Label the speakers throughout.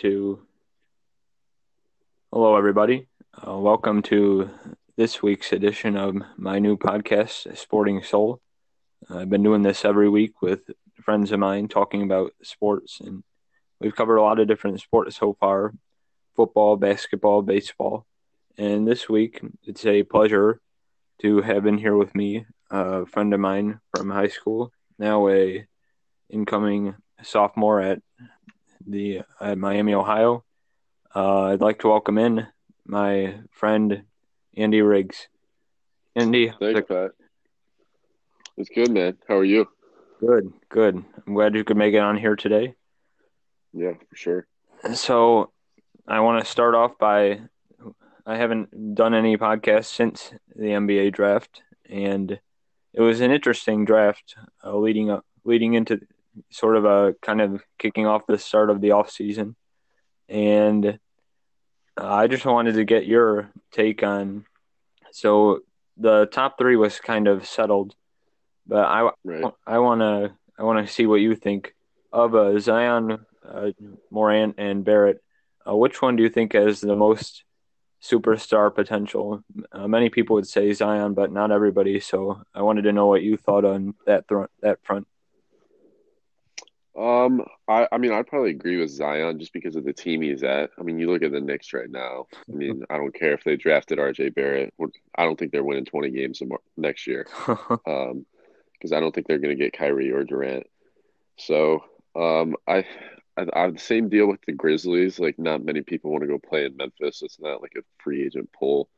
Speaker 1: to. Hello, everybody. Uh, welcome to this week's edition of my new podcast, Sporting Soul. I've been doing this every week with friends of mine talking about sports, and we've covered a lot of different sports so far football, basketball, baseball. And this week, it's a pleasure to have in here with me a friend of mine from high school, now a incoming sophomore at the at Miami, Ohio. Uh, I'd like to welcome in my friend Andy Riggs. Andy,
Speaker 2: thanks, Pat. It's good, man. How are you?
Speaker 1: Good, good. I'm glad you could make it on here today.
Speaker 2: Yeah, for sure.
Speaker 1: So, I want to start off by I haven't done any podcasts since the NBA draft, and it was an interesting draft uh, leading up leading into sort of a kind of kicking off the start of the off season, and uh, I just wanted to get your take on. So the top three was kind of settled, but I right. I want to I want to see what you think of uh, Zion, uh, Morant, and Barrett. Uh, which one do you think has the most superstar potential? Uh, many people would say Zion, but not everybody. So I wanted to know what you thought on that th- that front.
Speaker 2: Um, I, I mean, I'd probably agree with Zion just because of the team he's at. I mean, you look at the Knicks right now. I mean, I don't care if they drafted RJ Barrett. I don't think they're winning 20 games next year. um, because I don't think they're going to get Kyrie or Durant. So, um, I, I, I have the same deal with the Grizzlies. Like, not many people want to go play in Memphis. It's not like a free agent pull.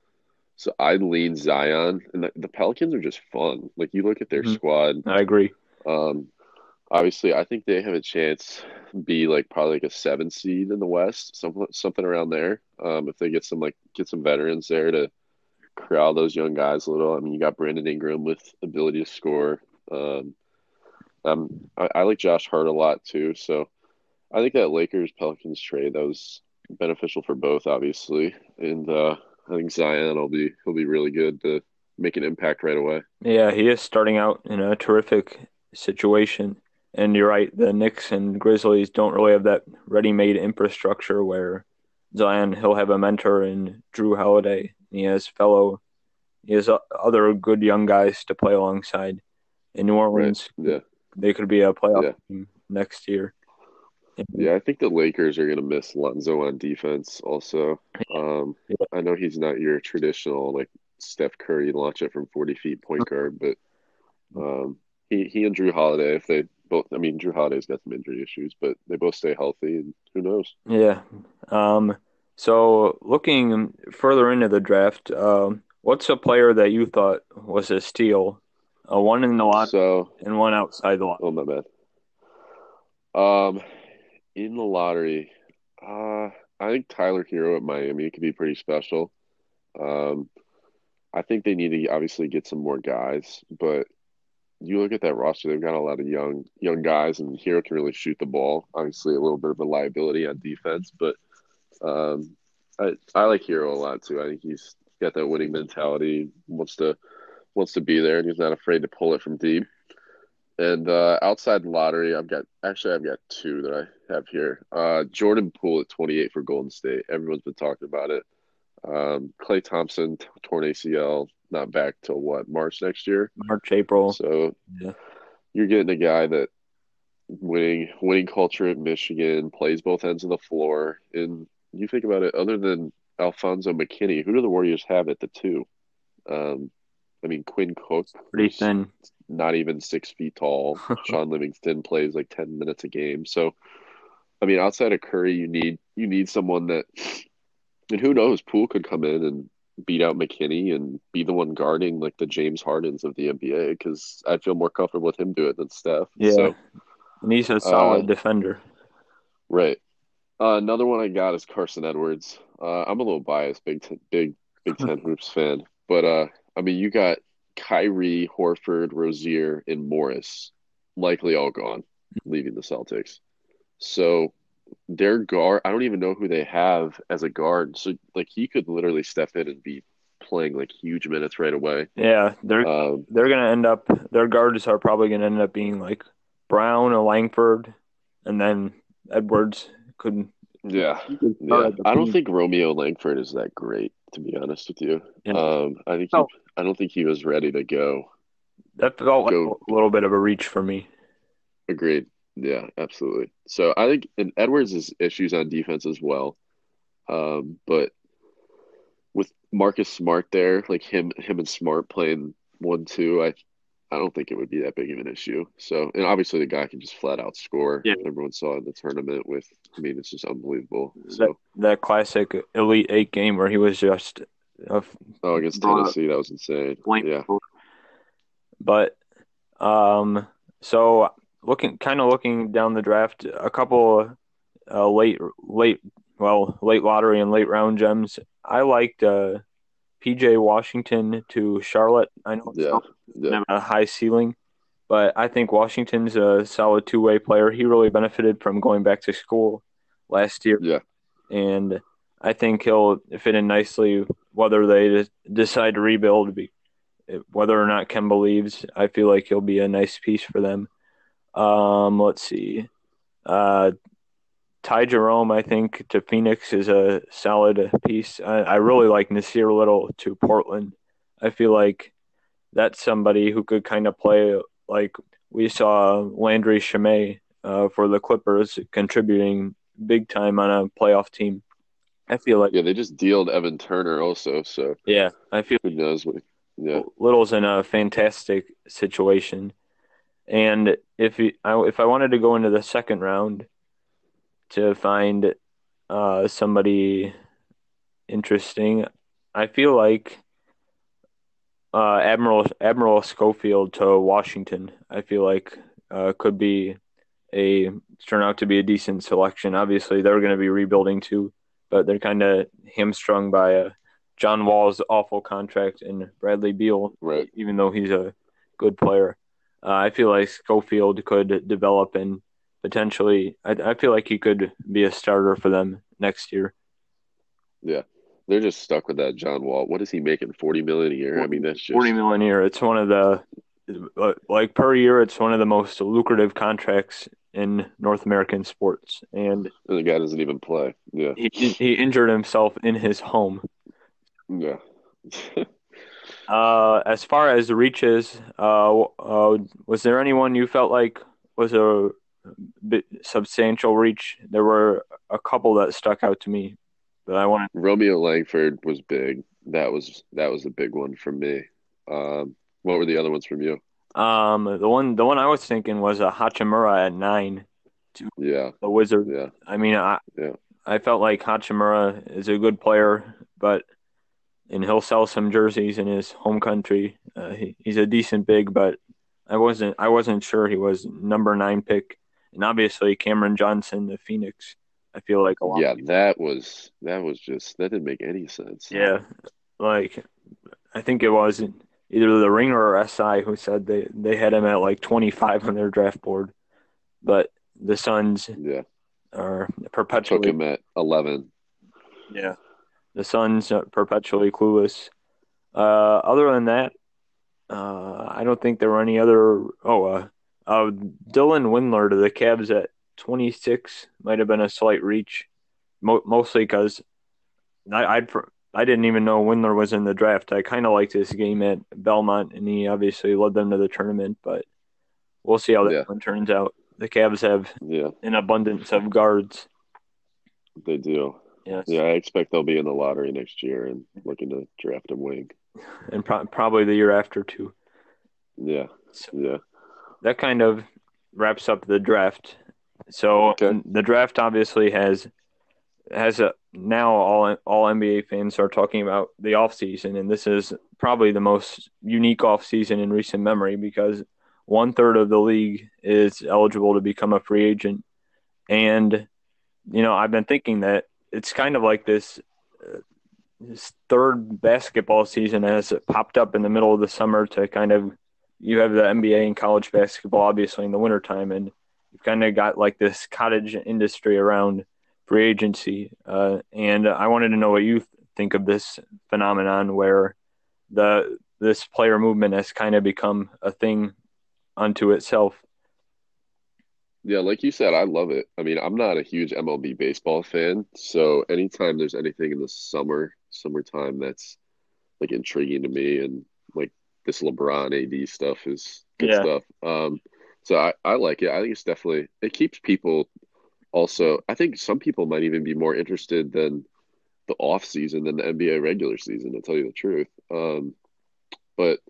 Speaker 2: So I'd lean Zion, and the, the Pelicans are just fun. Like, you look at their mm-hmm. squad.
Speaker 1: I agree.
Speaker 2: Um, obviously I think they have a chance be like probably like a seven seed in the West, something something around there. Um, if they get some like get some veterans there to corral those young guys a little. I mean, you got Brandon Ingram with ability to score. Um, um, I, I like Josh Hart a lot too. So I think that Lakers Pelicans trade that was beneficial for both, obviously, and uh, I think Zion will be he'll be really good to make an impact right away.
Speaker 1: Yeah, he is starting out in a terrific situation. And you're right, the Knicks and Grizzlies don't really have that ready-made infrastructure where Zion he'll have a mentor in Jrue Holiday. He has fellow, he has other good young guys to play alongside. In New Orleans,
Speaker 2: right. yeah,
Speaker 1: they could be a playoff yeah. team next year.
Speaker 2: Yeah, I think the Lakers are going to miss Lonzo on defense. Also, um, yeah. I know he's not your traditional like Steph Curry launch it from forty feet point guard, but um, he he and Jrue Holiday, if they both. I mean, Jrue Holiday's got some injury issues, but they both stay healthy, and who knows?
Speaker 1: Yeah. Um. So looking further into the draft, um, what's a player that you thought was a steal? A one in the lot, so, and one outside the lot.
Speaker 2: Oh my bad. Um, in the lottery, uh, I think Tyler Herro at Miami could be pretty special. Um, I think they need to obviously get some more guys, but you look at that roster; they've got a lot of young young guys, and Herro can really shoot the ball. Obviously, a little bit of a liability on defense, but um, I I like Herro a lot too. I think he's got that winning mentality, wants to wants to be there, and he's not afraid to pull it from deep. And uh, outside lottery, I've got actually I've got two that I have here. Uh, Jordan Poole at 28 for Golden State. Everyone's been talking about it. Um, Klay Thompson torn ACL not back till what March next year.
Speaker 1: March, April.
Speaker 2: So yeah. you're getting a guy that winning winning culture at Michigan plays both ends of the floor. And you think about it, other than Alfonzo McKinnie, who do the Warriors have at the two? Um, I mean Quinn Cook,
Speaker 1: pretty thin,
Speaker 2: not even six feet tall. Shaun Livingston plays like ten minutes a game. So, I mean, outside of Curry, you need you need someone that, and who knows, Poole could come in and beat out McKinnie and be the one guarding like the James Hardens of the NBA because I'd feel more comfortable with him doing it than Steph.
Speaker 1: Yeah, so, and he's a solid uh, defender.
Speaker 2: Right. Uh, another one I got is Carsen Edwards. Uh, I'm a little biased, big t- big Big Ten hoops fan, but uh, I mean, you got Kyrie, Horford, Rozier, and Morris likely all gone, leaving the Celtics. So their guard, I don't even know who they have as a guard. So like he could literally step in and be playing like huge minutes right away.
Speaker 1: Yeah, they're um, they're gonna end up their guards are probably gonna end up being like Brown or Langford, and then Edwards could
Speaker 2: Yeah,
Speaker 1: start
Speaker 2: yeah. I don't think Romeo Langford is that great, to be honest with you.
Speaker 1: Yeah.
Speaker 2: Um, I think he. I don't think he was ready to go.
Speaker 1: that felt like a little bit of a reach for me.
Speaker 2: Agreed. Yeah, absolutely. So I think and Edwards' has issues on defense as well. Um, but with Marcus Smart there, like him him and Smart playing one two, I I don't think it would be that big of an issue. So and obviously the guy can just flat out score.
Speaker 1: Yeah.
Speaker 2: Everyone saw in the tournament with I mean it's just unbelievable.
Speaker 1: That,
Speaker 2: So
Speaker 1: that classic Elite Eight game where he was just a
Speaker 2: oh against Tennessee, that was insane.
Speaker 1: blank.
Speaker 2: Yeah.
Speaker 1: But um, so looking kind of looking down the draft, a couple uh, late late well late lottery and late round gems. I liked uh, PJ Washington to Charlotte. I know it's
Speaker 2: Yeah. Yeah.
Speaker 1: a high ceiling, but I think Washington's a solid two way player. He really benefited from going back to school last year,
Speaker 2: Yeah.
Speaker 1: and I think he'll fit in nicely. Whether they decide to rebuild, whether or not Kemba leaves, I feel like he'll be a nice piece for them. Um, let's see, uh, Ty Jerome, I think to Phoenix is a solid piece. I, I really like Nassir Little to Portland. I feel like that's somebody who could kind of play like we saw Landry Shamet uh, for the Clippers contributing big time on a playoff team. I feel like
Speaker 2: Yeah, they just dealed Evan Turner also, so
Speaker 1: yeah, I feel
Speaker 2: who knows what yeah.
Speaker 1: Little's in a fantastic situation, and if I, if I wanted to go into the second round to find uh, somebody interesting, I feel like uh, Admiral Admiral Schofield to Washington. I feel like uh, could be a turn out to be a decent selection. Obviously, they're going to be rebuilding too, but they're kind of hamstrung by uh, John Wall's awful contract and Bradley Beal,
Speaker 2: Right.
Speaker 1: even though he's a good player. Uh, I feel like Schofield could develop and potentially. I, I feel like he could be a starter for them next year.
Speaker 2: Yeah. They're just stuck with that John Wall. What is he making? Forty million a year? I mean that's just
Speaker 1: Forty million a year. It's one of the like per year. It's one of the most lucrative contracts in North American sports, and
Speaker 2: and the guy doesn't even play. Yeah.
Speaker 1: he he injured himself in his home.
Speaker 2: Yeah.
Speaker 1: Uh, as far as the reaches, uh, uh, was there anyone you felt like was a bit substantial reach? There were a couple that stuck out to me, but I wanted
Speaker 2: Romeo Langford was big. That was that was a big one for me. Um, what were the other ones from you?
Speaker 1: Um, the one the one I was thinking was a Hachimura at nine,
Speaker 2: Yeah,
Speaker 1: the Wizard.
Speaker 2: yeah,
Speaker 1: I mean, I
Speaker 2: Yeah.
Speaker 1: I felt like Hachimura is a good player, but and he'll sell some jerseys in his home country. Uh, he, he's a decent big, but I wasn't I wasn't sure he was number nine pick. And obviously Cameron Johnson, the Phoenix. I feel like a lot.
Speaker 2: yeah. That was that was just that didn't make any sense.
Speaker 1: Yeah, like I think it was either the Ringer or SI who said they they had him at like 25 on their draft board, but the Suns
Speaker 2: yeah.
Speaker 1: are
Speaker 2: Took him at eleven.
Speaker 1: Yeah. The Suns perpetually clueless. Uh, other than that, uh, I don't think there were any other. Oh, uh, uh, Dylan Windler to the Cavs at 26 might have been a slight reach, Mo- mostly because I I'd, I didn't even know Windler was in the draft. I kind of liked his game at Belmont, and he obviously led them to the tournament. But we'll see how that
Speaker 2: Yeah.
Speaker 1: one turns out. The Cavs have
Speaker 2: Yeah,
Speaker 1: an abundance of guards.
Speaker 2: they do.
Speaker 1: Yes.
Speaker 2: Yeah, I expect they'll be in the lottery next year and looking to draft a wing.
Speaker 1: and pro- probably the year after too.
Speaker 2: Yeah,
Speaker 1: So
Speaker 2: yeah,
Speaker 1: that kind of wraps up the draft. So
Speaker 2: Okay.
Speaker 1: the draft obviously has has a now all all NBA fans are talking about the off season, and this is probably the most unique off season in recent memory because one third of the league is eligible to become a free agent, and you know I've been thinking that it's kind of like this. Uh, third basketball season as it popped up in the middle of the summer to kind of you have the NBA and college basketball obviously in the wintertime and you've kind of got like this cottage industry around free agency uh, and I wanted to know what you think of this phenomenon where the this player movement has kind of become a thing unto itself
Speaker 2: Yeah, like you said, I love it. I mean, I'm not a huge MLB baseball fan, so anytime there's anything in the summer, summertime that's like intriguing to me and like this LeBron AD stuff is good
Speaker 1: Yeah,
Speaker 2: stuff. Um, so I, I like it. I think it's definitely it keeps people also I think some people might even be more interested than the off season than the NBA regular season, to tell you the truth. Um, but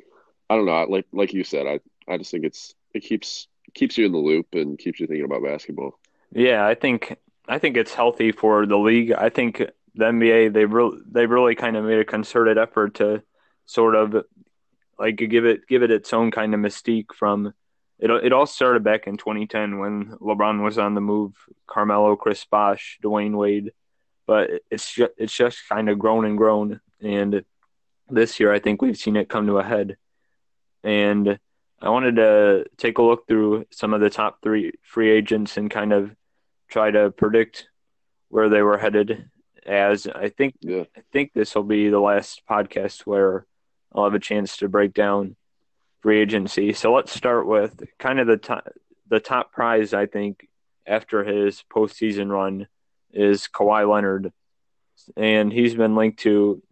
Speaker 2: I don't know. Like like you said, I I just think it's it keeps keeps you in the loop and keeps you thinking about basketball.
Speaker 1: yeah. I think I think it's healthy for the league. I think the NBA they really they really kind of made a concerted effort to sort of like give it give it its own kind of mystique from it. It all started back in 2010 when LeBron was on the move, Carmelo, Chris Bosh, Dwyane Wade, but it's just, it's just kind of grown and grown. And this year, I think we've seen it come to a head. And I wanted to take a look through some of the top three free agents and kind of try to predict where they were headed. As I think,
Speaker 2: Yeah,
Speaker 1: I think this will be the last podcast where I'll have a chance to break down free agency. So let's start with kind of the top, the top prize. I think after his postseason run is Kawhi Leonard, and he's been linked to.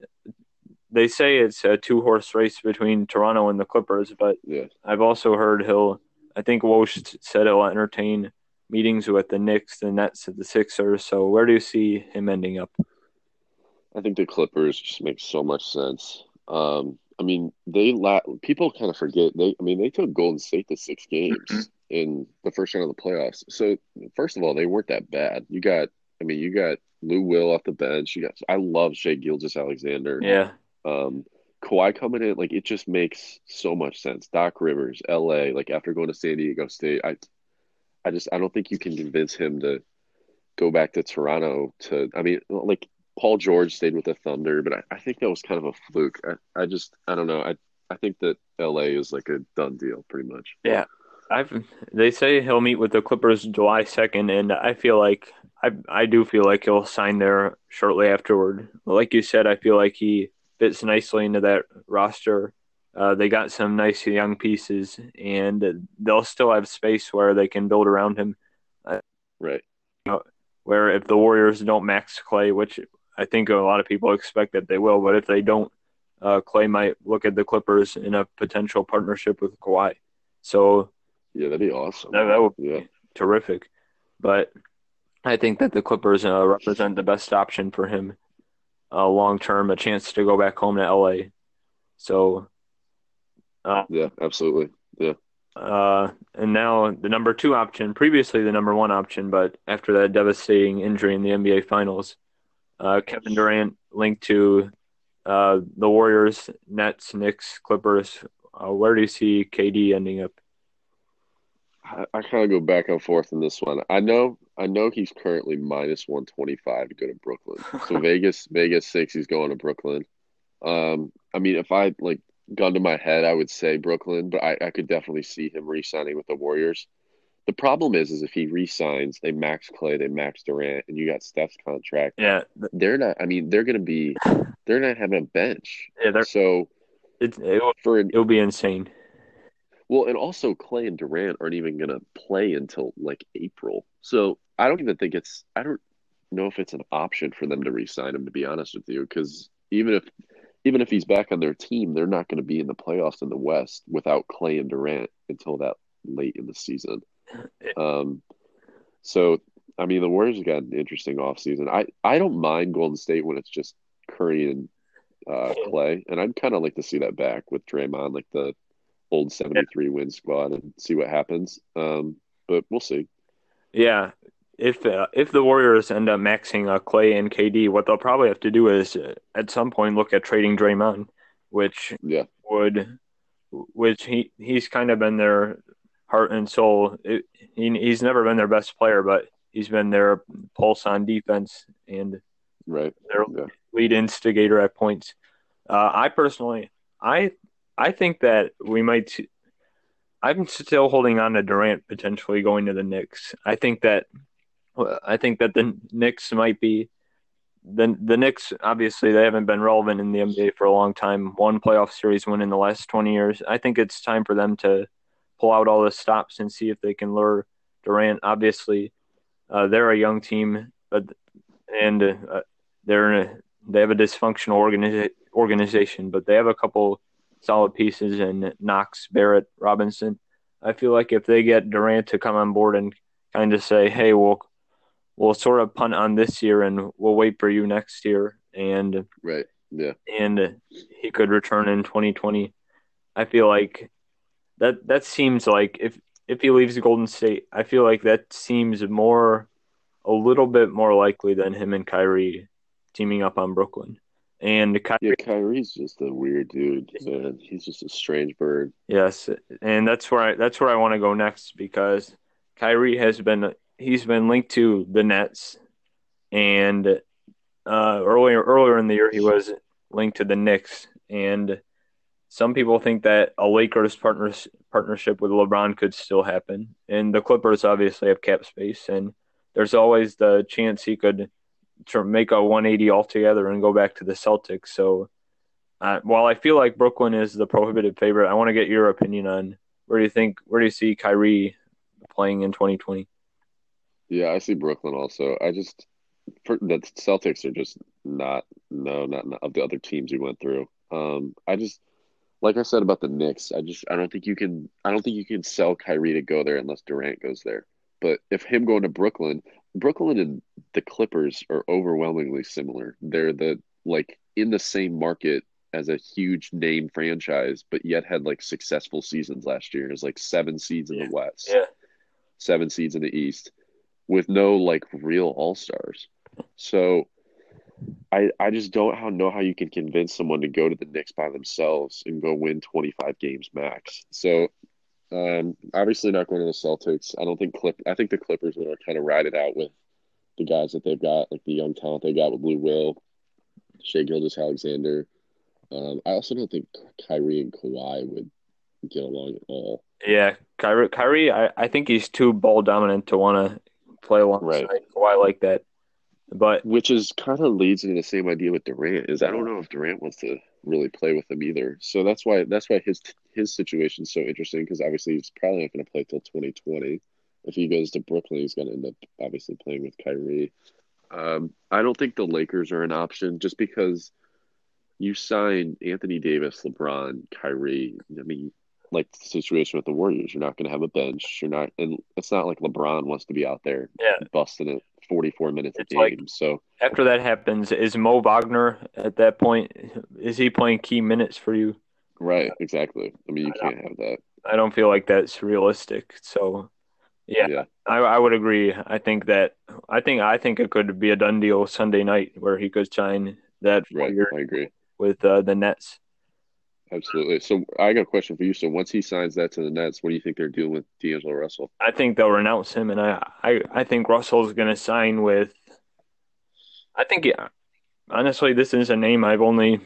Speaker 1: They say it's a two horse race between Toronto and the Clippers, but
Speaker 2: yeah.
Speaker 1: I've also heard he'll. I think Woj said he'll entertain meetings with the Knicks, the Nets, and the Sixers. So where do you see him ending up?
Speaker 2: I think the Clippers just make so much sense. Um, I mean, they la people kind of forget they. I mean, they took Golden State to six games in the first round of the playoffs. So first of all, they weren't that bad. You got, I mean, you got Lou Will off the bench. You got, I love Shai Gilgeous-Alexander.
Speaker 1: Yeah,
Speaker 2: Um, Kawhi coming in, like it just makes so much sense. Doc Rivers, LA, like after going to San Diego State, I, I just I don't think you can convince him to go back to Toronto to I mean like Paul George stayed with the Thunder, but I, I think that was kind of a fluke. I, I just I don't know. I I think that LA is like a done deal pretty much.
Speaker 1: yeah. I've they say he'll meet with the Clippers July second, and I feel like I I do feel like he'll sign there shortly afterward. Like you said, I feel like he fits nicely into that roster. Uh, they got some nice young pieces, and they'll still have space where they can build around him. Uh,
Speaker 2: Right.
Speaker 1: where if the Warriors don't max Klay, which I think a lot of people expect that they will, but if they don't, uh, Klay might look at the Clippers in a potential partnership with Kawhi. So
Speaker 2: Yeah, that'd be awesome.
Speaker 1: that, that would
Speaker 2: Yeah.
Speaker 1: be terrific. But I think that the Clippers uh, represent the best option for him uh, long term, a chance to go back home to LA. So, uh,
Speaker 2: Yeah, absolutely. Yeah.
Speaker 1: uh, and now the number two option, previously the number one option, but after that devastating injury in the NBA Finals, uh, Kevin Durant linked to uh, the Warriors, Nets, Knicks, Clippers. Uh, where do you see KD ending up?
Speaker 2: I, I kind of go back and forth in this one. I know I know he's currently minus 125 to go to Brooklyn. So Vegas Vegas thinks he's going to Brooklyn. Um, I mean, if I like gun to my head, I would say Brooklyn, but I, I could definitely see him re-signing with the Warriors. The problem is, is if he re-signs, they max Klay, they max Durant, and you got Steph's contract.
Speaker 1: Yeah,
Speaker 2: They're not. I mean, they're going to be. They're not having a bench.
Speaker 1: yeah, they're,
Speaker 2: So
Speaker 1: it, it'll,
Speaker 2: for an
Speaker 1: it'll be insane.
Speaker 2: Well, and also Klay and Durant aren't even going to play until like April. So I don't even think it's. I don't know if it's an option for them to re-sign him. To be honest with you, because even if even if he's back on their team, they're not going to be in the playoffs in the West without Klay and Durant until that late in the season. Um, so I mean, the Warriors have got an interesting offseason. I I don't mind Golden State when it's just Curry and uh, Klay, and I'd kind of like to see that back with Draymond, like the old '73 win squad, and see what happens. Um, but we'll see.
Speaker 1: Yeah, if uh, if the Warriors end up maxing uh, Klay and KD, what they'll probably have to do is uh, at some point look at trading Draymond, which
Speaker 2: Yeah,
Speaker 1: would which he he's kind of been their heart and soul. It, he he's never been their best player, but he's been their pulse on defense and
Speaker 2: right.
Speaker 1: their
Speaker 2: Yeah,
Speaker 1: lead instigator at points. Uh, I personally, I I think that we might. I'm still holding on to Durant potentially going to the Knicks. I think that I think that the Knicks might be the the Knicks. Obviously, they haven't been relevant in the NBA for a long time. One playoff series win in the last 20 years. I think it's time for them to pull out all the stops and see if they can lure Durant. Obviously, uh, they're a young team, but and uh, they're in a, they have a dysfunctional organiza- organization, but they have a couple solid pieces in Knox, Barrett, Robinson. I feel like if they get Durant to come on board and kind of say, "Hey, we'll we'll sort of punt on this year and we'll wait for you next year," and
Speaker 2: right, yeah,
Speaker 1: and he could return in 2020. I feel like that that seems like if if he leaves Golden State, I feel like that seems more a little bit more likely than him and Kyrie teaming up on Brooklyn. And Kyrie,
Speaker 2: yeah, Kyrie's just a weird dude, man. He's just a strange bird.
Speaker 1: Yes, and that's where I, that's where I want to go next because Kyrie has been he's been linked to the Nets, and uh, earlier earlier in the year he was linked to the Knicks, and some people think that a Lakers partners partnership with LeBron could still happen, and the Clippers obviously have cap space, and there's always the chance he could make a 180 altogether and go back to the Celtics. So, uh, while I feel like Brooklyn is the prohibitive favorite, I want to get your opinion on where do you think where do you see Kyrie playing in 2020?
Speaker 2: Yeah, I see Brooklyn also. I just for, the Celtics are just not no not, not of the other teams we went through. Um, I just like I said about the Knicks, I just I don't think you can I don't think you can sell Kyrie to go there unless Durant goes there. But if him going to Brooklyn, Brooklyn and the Clippers are overwhelmingly similar. They're the like in the same market as a huge name franchise, but yet had like successful seasons last year. It's like seven seeds in
Speaker 1: yeah.
Speaker 2: the West,
Speaker 1: yeah.
Speaker 2: seven seeds in the East, with no like real all stars. So I I just don't how, know how you can convince someone to go to the Knicks by themselves and go win 25 games max. So um, obviously not going to the Celtics. I don't think Clip. I think the Clippers are kind of ride it out with the guys that they've got, like the young talent they got with Lou Will, Shai Gilgeous-Alexander. Um, I also don't think Kyrie and Kawhi would get along at all.
Speaker 1: Yeah, Kyrie. Kyrie, I, I think he's too ball dominant to want to play alongside right. Kawhi like that. But
Speaker 2: which is kind of leads into the same idea with Durant. Is I don't know if Durant wants to really play with him either. So that's why that's why his his situation is so interesting because obviously he's probably not going to play till 2020. If he goes to Brooklyn, he's going to end up obviously playing with Kyrie. Um, I don't think the Lakers are an option just because you sign Anthony Davis, LeBron, Kyrie. I mean, like the situation with the Warriors, you're not going to have a bench. You're not, and it's not like LeBron wants to be out there
Speaker 1: yeah.
Speaker 2: busting it 44 minutes
Speaker 1: it's
Speaker 2: a game.
Speaker 1: Like,
Speaker 2: so
Speaker 1: after that happens, is Mo Wagner at that point? Is he playing key minutes for you?
Speaker 2: Right, exactly. I mean, you can't have that.
Speaker 1: I don't feel like that's realistic. So, yeah, yeah. I, I would agree. I think that I think I think it could be a done deal Sunday night where he could sign that.
Speaker 2: Right, I agree
Speaker 1: with uh, the Nets.
Speaker 2: Absolutely. So I got a question for you. So once he signs that to the Nets, what do you think they're doing with D'Angelo Russell?
Speaker 1: I think they'll renounce him, and I I, I think Russell's going to sign with. I think yeah, honestly, this is a name I've only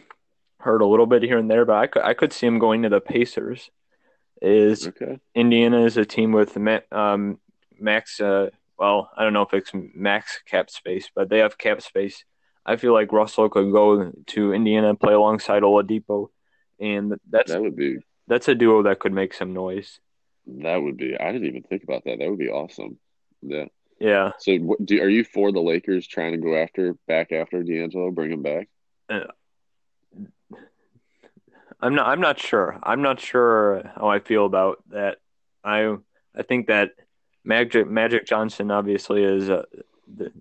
Speaker 1: heard a little bit here and there, but I could I could see him going to the Pacers. Is
Speaker 2: okay.
Speaker 1: Indiana is a team with um, max? Uh, well, I don't know if it's max cap space, but they have cap space. I feel like Russell could go to Indiana and play alongside Oladipo and that's
Speaker 2: that would be
Speaker 1: that's a duo that could make some noise.
Speaker 2: That would be. I didn't even think about that. That would be awesome. Yeah.
Speaker 1: Yeah.
Speaker 2: So, what, do are you for the Lakers trying to go after back after D'Angelo, bring him back? Uh,
Speaker 1: I'm not. I'm not sure. I'm not sure how I feel about that. I I think that Magic Magic Johnson obviously is uh,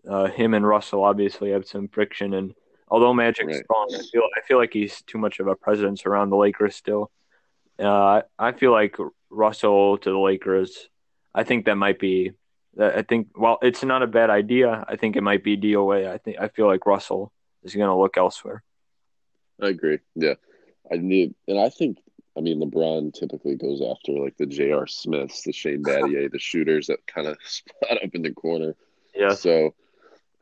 Speaker 1: uh, him and Russell obviously have some friction, and Although Magic's right. strong, I feel I feel like he's too much of a presence around the Lakers still. Uh, I feel like Russell to the Lakers. I think that might be. I think well, it's not a bad idea. I think it might be DOA. I think I feel like Russell is going to look elsewhere.
Speaker 2: I agree. Yeah, I need, and I think I mean LeBron typically goes after like the J.R. Smiths, the Shane Battier, the shooters that kind of spot up in the corner.
Speaker 1: Yeah.
Speaker 2: So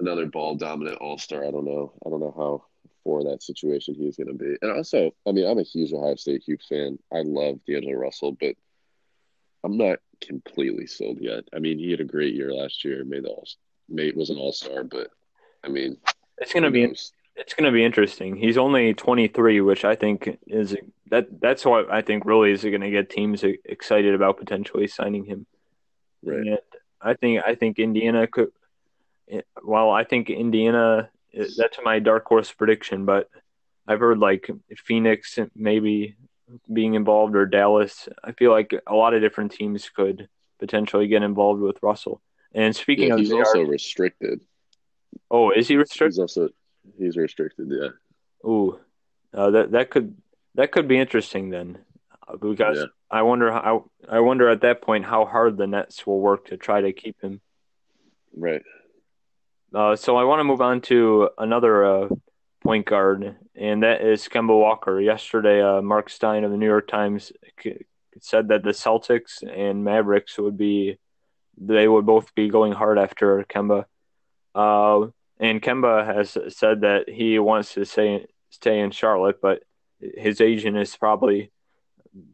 Speaker 2: another ball dominant all star. I don't know. I don't know how for that situation he's going to be. And also, I mean, I'm a huge Ohio State Hughes fan. I love D'Angelo Russell, but I'm not completely sold yet. I mean, he had a great year last year. Made the all, made was an all star, but I mean,
Speaker 1: it's going to be it's going to be interesting. He's only 23, which I think is that that's what I think really is going to get teams excited about potentially signing him.
Speaker 2: Right.
Speaker 1: And I think I think Indiana could. Well, I think Indiana. That's my dark horse prediction, but I've heard like Phoenix maybe being involved or Dallas. I feel like a lot of different teams could potentially get involved with Russell. And speaking
Speaker 2: Yeah,
Speaker 1: of,
Speaker 2: he's also
Speaker 1: are-
Speaker 2: restricted.
Speaker 1: oh, is he restricted?
Speaker 2: He's also he's restricted. Yeah.
Speaker 1: Ooh, uh, that that could that could be interesting then, uh, because
Speaker 2: Yeah.
Speaker 1: I wonder how I wonder at that point how hard the Nets will work to try to keep him.
Speaker 2: Right.
Speaker 1: Uh, so I want to move on to another uh, point guard, and that is Kemba Walker. Yesterday, uh, Mark Stein of the New York Times c- said that the Celtics and Mavericks would be they would both be going hard after Kemba. Uh, and Kemba has said that he wants to stay stay in Charlotte, but his agent is probably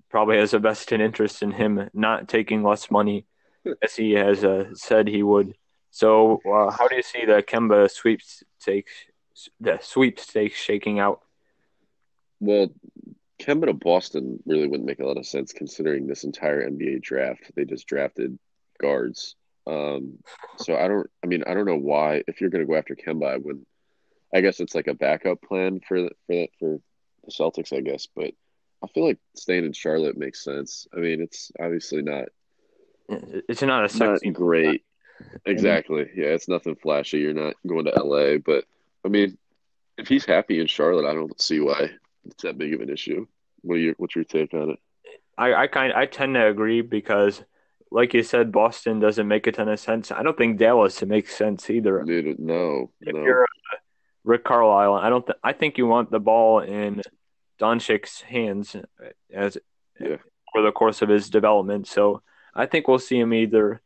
Speaker 1: probably has a vested interest in him not taking less money, as he has uh, said he would. So, uh, how do you see the Kemba sweepstakes the sweepstakes shaking out?
Speaker 2: Well, Kemba to Boston really wouldn't make a lot of sense considering this entire NBA draft. They just drafted guards. Um, so I don't. I mean, I don't know why. If you're going to go after Kemba, I wouldn't. I guess it's like a backup plan for for for the Celtics, I guess. But I feel like staying in Charlotte makes sense. I mean, it's obviously not
Speaker 1: It's not a
Speaker 2: not great. Exactly. Yeah, it's nothing flashy. You're not going to LA, but I mean, if he's happy in Charlotte, I don't see why it's that big of an issue. What are your what's your take on it?
Speaker 1: I, I kind I tend to agree because, like you said, Boston doesn't make a ton of sense. I don't think Dallas makes sense either.
Speaker 2: Dude, no,
Speaker 1: If
Speaker 2: no.
Speaker 1: you're uh, Rick Carlisle, I don't. Th- I think you want the ball in Doncic's hands as
Speaker 2: Yeah.
Speaker 1: for the course of his development. So I think we'll see him either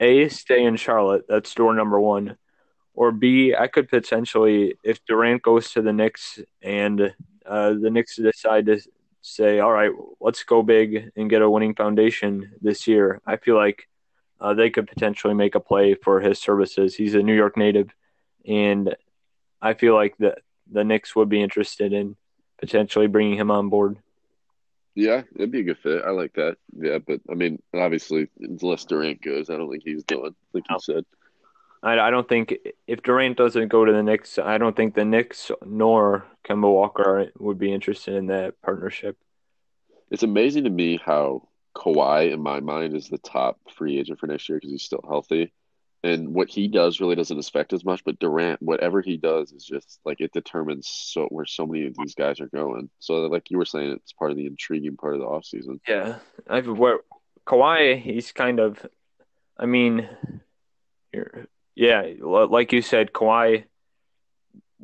Speaker 1: a stay in Charlotte. That's door number one. Or B, I could potentially, if Durant goes to the Knicks and uh, the Knicks decide to say, all right, let's go big and get a winning foundation this year, I feel like uh, they could potentially make a play for his services. He's a New York native, and I feel like the the Knicks would be interested in potentially bringing him on board.
Speaker 2: Yeah, it'd be a good fit. I like that. Yeah, but I mean, obviously, unless Durant goes, I don't think he's going. Like you said.
Speaker 1: I, I don't think if Durant doesn't go to the Knicks, I don't think the Knicks nor Kemba Walker would be interested in that partnership.
Speaker 2: It's amazing to me how Kawhi, in my mind, is the top free agent for next year because he's still healthy. And what he does really doesn't affect as much, but Durant, whatever he does is just like it determines so where so many of these guys are going. So like you were saying, it's part of the intriguing part of the offseason.
Speaker 1: Yeah, I've where Kawhi, he's kind of, I mean, yeah, like you said, Kawhi.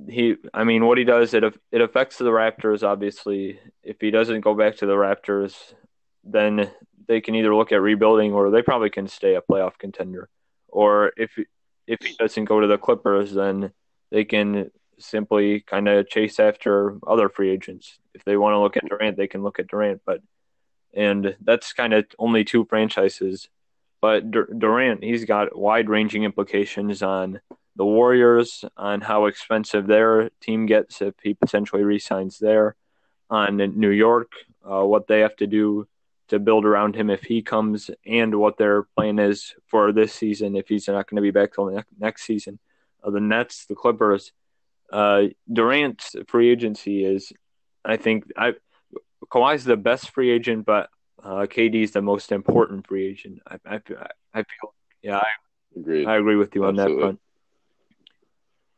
Speaker 1: He, I mean, what he does it it affects the Raptors. Obviously, if he doesn't go back to the Raptors, then they can either look at rebuilding or they probably can stay a playoff contender. Or if if he doesn't go to the Clippers, then they can simply kind of chase after other free agents. If they want to look at Durant, they can look at Durant, but and that's kind of only two franchises. But Dur- Durant, he's got wide ranging implications on the Warriors, on how expensive their team gets if he potentially resigns there, on New York, uh, what they have to do to build around him if he comes, and what their plan is for this season if he's not going to be back till ne- next season. Uh, the Nets, the Clippers, uh, Durant's free agency is, I think, I Kawhi's the best free agent, but uh, KD's the most important free agent. I, I, I feel, yeah, I,
Speaker 2: Agreed.
Speaker 1: I agree with you on that front.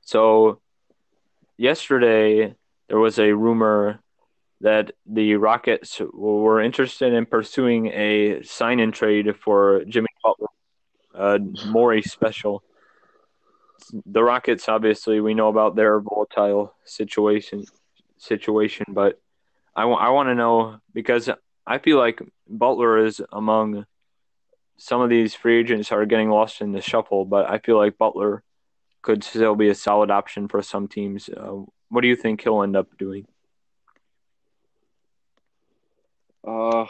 Speaker 1: So, yesterday there was a rumor that the Rockets were interested in pursuing a sign-in trade for Jimmy Butler, uh, Morey special. The Rockets, obviously, we know about their volatile situation, situation, but I want to know because I feel like Butler is among some of these free agents are getting lost in the shuffle, but I feel like Butler could still be a solid option for some teams. Uh, what do you think he'll end up doing?
Speaker 2: Uh,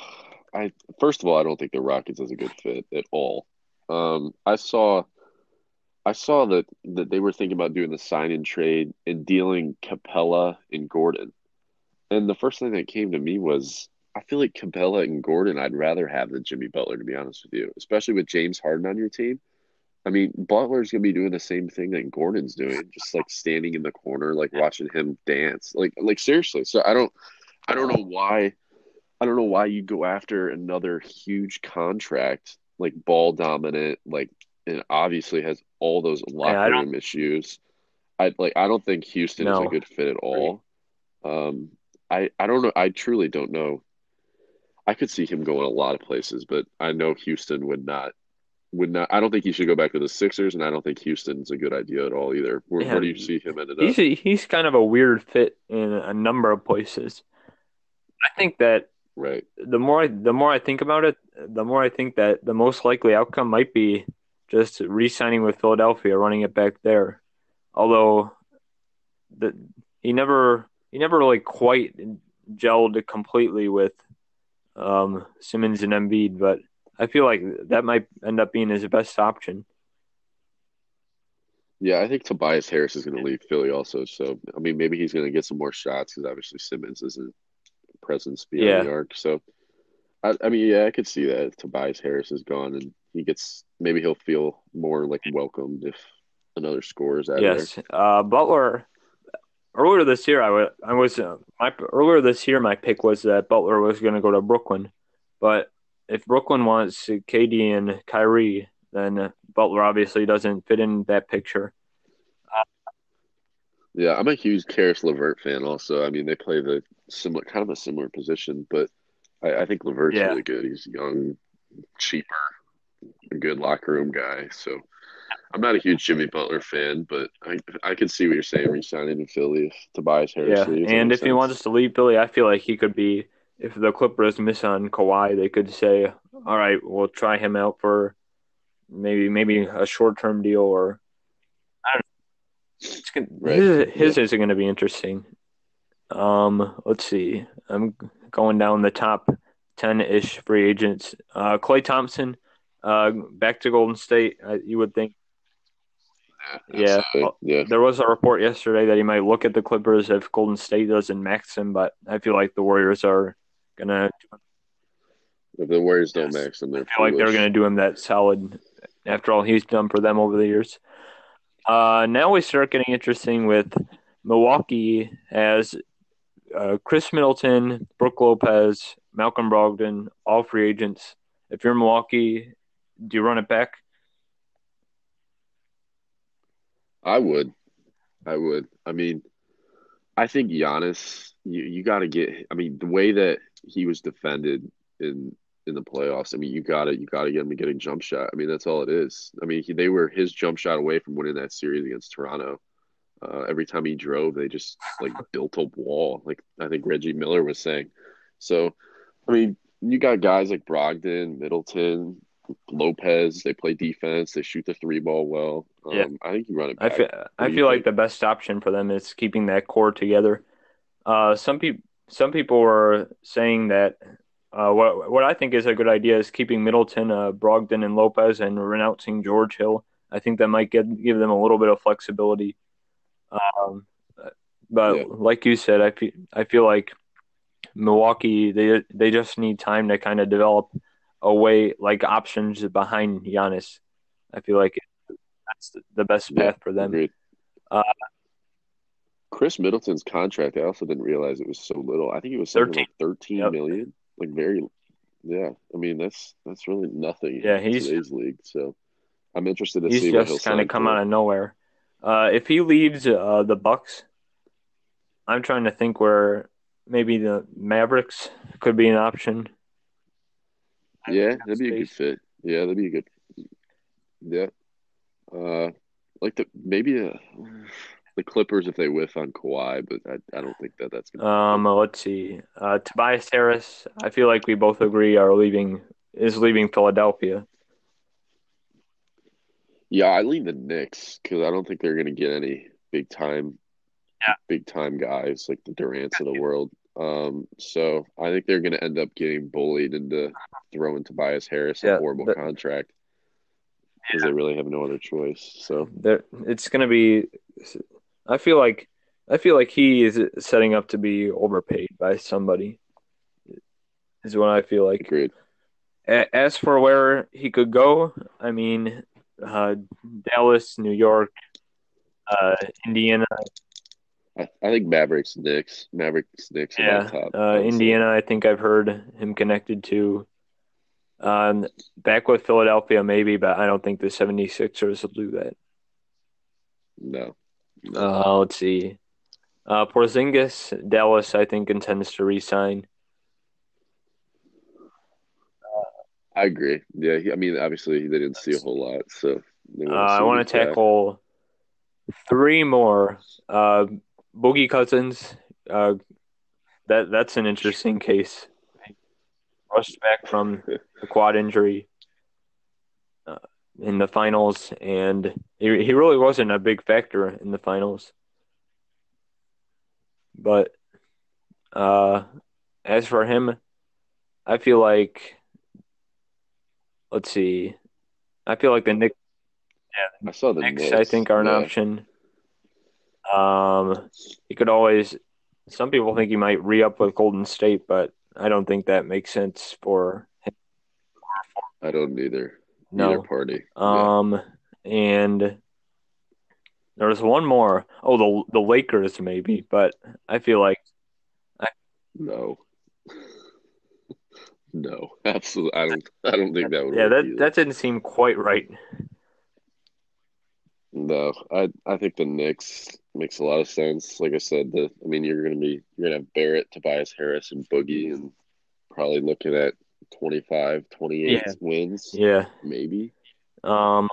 Speaker 2: I first of all, I don't think the Rockets is a good fit at all. Um, I saw, I saw that that they were thinking about doing the sign-in trade and dealing Capela and Gordon, and the first thing that came to me was I feel like Capela and Gordon I'd rather have than Jimmy Butler, to be honest with you, especially with James Harden on your team. I mean, Butler's gonna be doing the same thing that Gordon's doing, just like standing in the corner, like watching him dance. Like, like seriously. So I don't, I don't know why, I don't know why you go after another huge contract, like ball dominant, like, and obviously has all those locker
Speaker 1: Yeah,
Speaker 2: room issues. I like, I don't think Houston is a good fit at all. Um, I, I don't know. I truly don't know. I could see him going a lot of places, but I know Houston would not would not. I don't think he should go back to the Sixers, and I don't think Houston's a good idea at all either. Where, where do you see him ended
Speaker 1: he's
Speaker 2: up?
Speaker 1: a, he's kind of a weird fit in a number of places. I think that
Speaker 2: Right.
Speaker 1: the more I, the more I think about it, the more I think that the most likely outcome might be just re-signing with Philadelphia, running it back there. Although the he never he never really quite gelled completely with um, Simmons and Embiid, but I feel like that might end up being his best option.
Speaker 2: Yeah, I think Tobias Harris is going to leave Philly also. So I mean, maybe he's going to get some more shots because obviously Simmons isn't presence beyond
Speaker 1: Yeah,
Speaker 2: the arc. So I, I mean, yeah, I could see that Tobias Harris is gone and he gets maybe he'll feel more like welcomed if another scorer is out
Speaker 1: yes. Uh, Butler earlier this year, I was I was uh, my earlier this year my pick was that Butler was going to go to Brooklyn, but if Brooklyn wants KD and Kyrie, then Butler obviously doesn't fit in that picture.
Speaker 2: Yeah, I'm a huge Caris LeVert fan also. I mean, they play the similar kind of a similar position, but I, I think LeVert's
Speaker 1: Yeah,
Speaker 2: really good. He's young, cheaper, a good locker room guy. So I'm not a huge Jimmy Butler fan, but I I can see what you're saying, re-signing in Philly if Tobias Harris
Speaker 1: yeah,
Speaker 2: leaves. That
Speaker 1: and
Speaker 2: makes
Speaker 1: if he wants to leave Philly, I feel like he could be. If the Clippers miss on Kawhi, they could say, "All right, we'll try him out for maybe maybe a short term deal." Or I don't know. It's gonna,
Speaker 2: Right.
Speaker 1: his
Speaker 2: Yeah.
Speaker 1: his is going to be interesting. Um, let's see. I'm going down the top ten ish free agents. Uh, Klay Thompson, uh, back to Golden State. Uh, you would think, yeah.
Speaker 2: Absolutely. Yeah.
Speaker 1: There was a report yesterday that he might look at the Clippers if Golden State doesn't max him, but I feel like the Warriors are gonna.
Speaker 2: If the Warriors don't max him,
Speaker 1: I feel like they're gonna do him that solid. After all, he's done for them over the years. Uh, now we start getting interesting with Milwaukee as uh, Khris Middleton, Brook Lopez, Malcolm Brogdon, all free agents. If you're Milwaukee, do you run it back?
Speaker 2: I would. I would. I mean, I think Giannis, you, you got to get. I mean, the way that he was defended in in the playoffs, I mean, you got it. you got to get him to get a jump shot. I mean, that's all it is. I mean, he, they were his jump shot away from winning that series against Toronto. Uh, every time he drove, they just like built a wall. Like I think Reggie Miller was saying. So, I mean, you got guys like Brogdon, Middleton, Lopez. They play defense. They shoot the three ball well.
Speaker 1: Yeah,
Speaker 2: Um, I think you run it
Speaker 1: I feel I feel like the best option for them is keeping that core together. Uh, some people some people were saying that uh, what what I think is a good idea is keeping Middleton, uh, Brogdon, and Lopez, and renouncing George Hill. I think that might give give them a little bit of flexibility. Um,
Speaker 2: Yeah.
Speaker 1: but like you said, I feel I feel like Milwaukee they they just need time to kind of develop a way like options behind Giannis. I feel like that's the best
Speaker 2: Yeah,
Speaker 1: path for them. Uh,
Speaker 2: Khris Middleton's contract, I also didn't realize it was so little. I think it was something
Speaker 1: 13.
Speaker 2: like 13
Speaker 1: Yep.
Speaker 2: million. Like very yeah. I mean that's that's really nothing
Speaker 1: Yeah,
Speaker 2: in
Speaker 1: he's
Speaker 2: today's league. So I'm interested to
Speaker 1: he's
Speaker 2: see what he'll
Speaker 1: just kind of come out of nowhere. Uh, if he leaves uh, the Bucks, I'm trying to think where maybe the Mavericks could be an option.
Speaker 2: Yeah, that'd be a good fit. Yeah, that'd be a good yeah. Uh like the maybe uh the Clippers if they whiff on Kawhi, but I, I don't think that that's gonna
Speaker 1: Um,
Speaker 2: happen.
Speaker 1: let's see. Uh, Tobias Harris, I feel like we both agree are leaving is leaving Philadelphia.
Speaker 2: Yeah, I lean the Knicks because I don't think they're gonna get any big time
Speaker 1: Yeah.
Speaker 2: big time guys like the Durants of the world. Um, so I think they're gonna end up getting bullied into throwing Tobias Harris a horrible
Speaker 1: the,
Speaker 2: contract because they really have no other choice. So
Speaker 1: there, it's gonna be. I feel like I feel like he is setting up to be overpaid by somebody. Is what I feel like.
Speaker 2: agreed.
Speaker 1: As for where he could go, I mean, uh, Dallas, New York, uh, Indiana.
Speaker 2: I, I think Mavericks, Knicks, Mavericks, Knicks.
Speaker 1: Yeah,
Speaker 2: top.
Speaker 1: uh. Indiana. I think I've heard him connected to. Um, back with Philadelphia, maybe, but I don't think the 76ers will do that.
Speaker 2: No.
Speaker 1: Uh, let's see. Uh, Porzingis, Dallas, I think intends to resign.
Speaker 2: I agree. Yeah, he, I mean, obviously they didn't see a whole lot, so
Speaker 1: Uh, I want to tackle three more. Uh, Boogie Cousins. Uh, that that's an interesting case. Rushed back from a quad injury uh, in the finals, and he he really wasn't a big factor in the finals. But uh, as for him, I feel like let's see, I feel like the Knicks.
Speaker 2: Yeah, I saw the
Speaker 1: Knicks,
Speaker 2: Knicks.
Speaker 1: I think, are an
Speaker 2: yeah.
Speaker 1: option. Um, he could always. Some people think he might re up with Golden State, but I don't think that makes sense for him.
Speaker 2: I don't either.
Speaker 1: No.
Speaker 2: Either party. Yeah.
Speaker 1: Um, and there's one more. Oh, the the Lakers maybe, but I feel like I...
Speaker 2: No. no, absolutely. I don't. I don't think that would.
Speaker 1: yeah, that
Speaker 2: either.
Speaker 1: that didn't seem quite right.
Speaker 2: No, I I think the Knicks makes a lot of sense. Like I said, the I mean, you're gonna be you're gonna have Barrett, Tobias Harris, and Boogie, and probably looking at 25, 28
Speaker 1: Yeah.
Speaker 2: wins,
Speaker 1: Yeah.
Speaker 2: maybe.
Speaker 1: Um,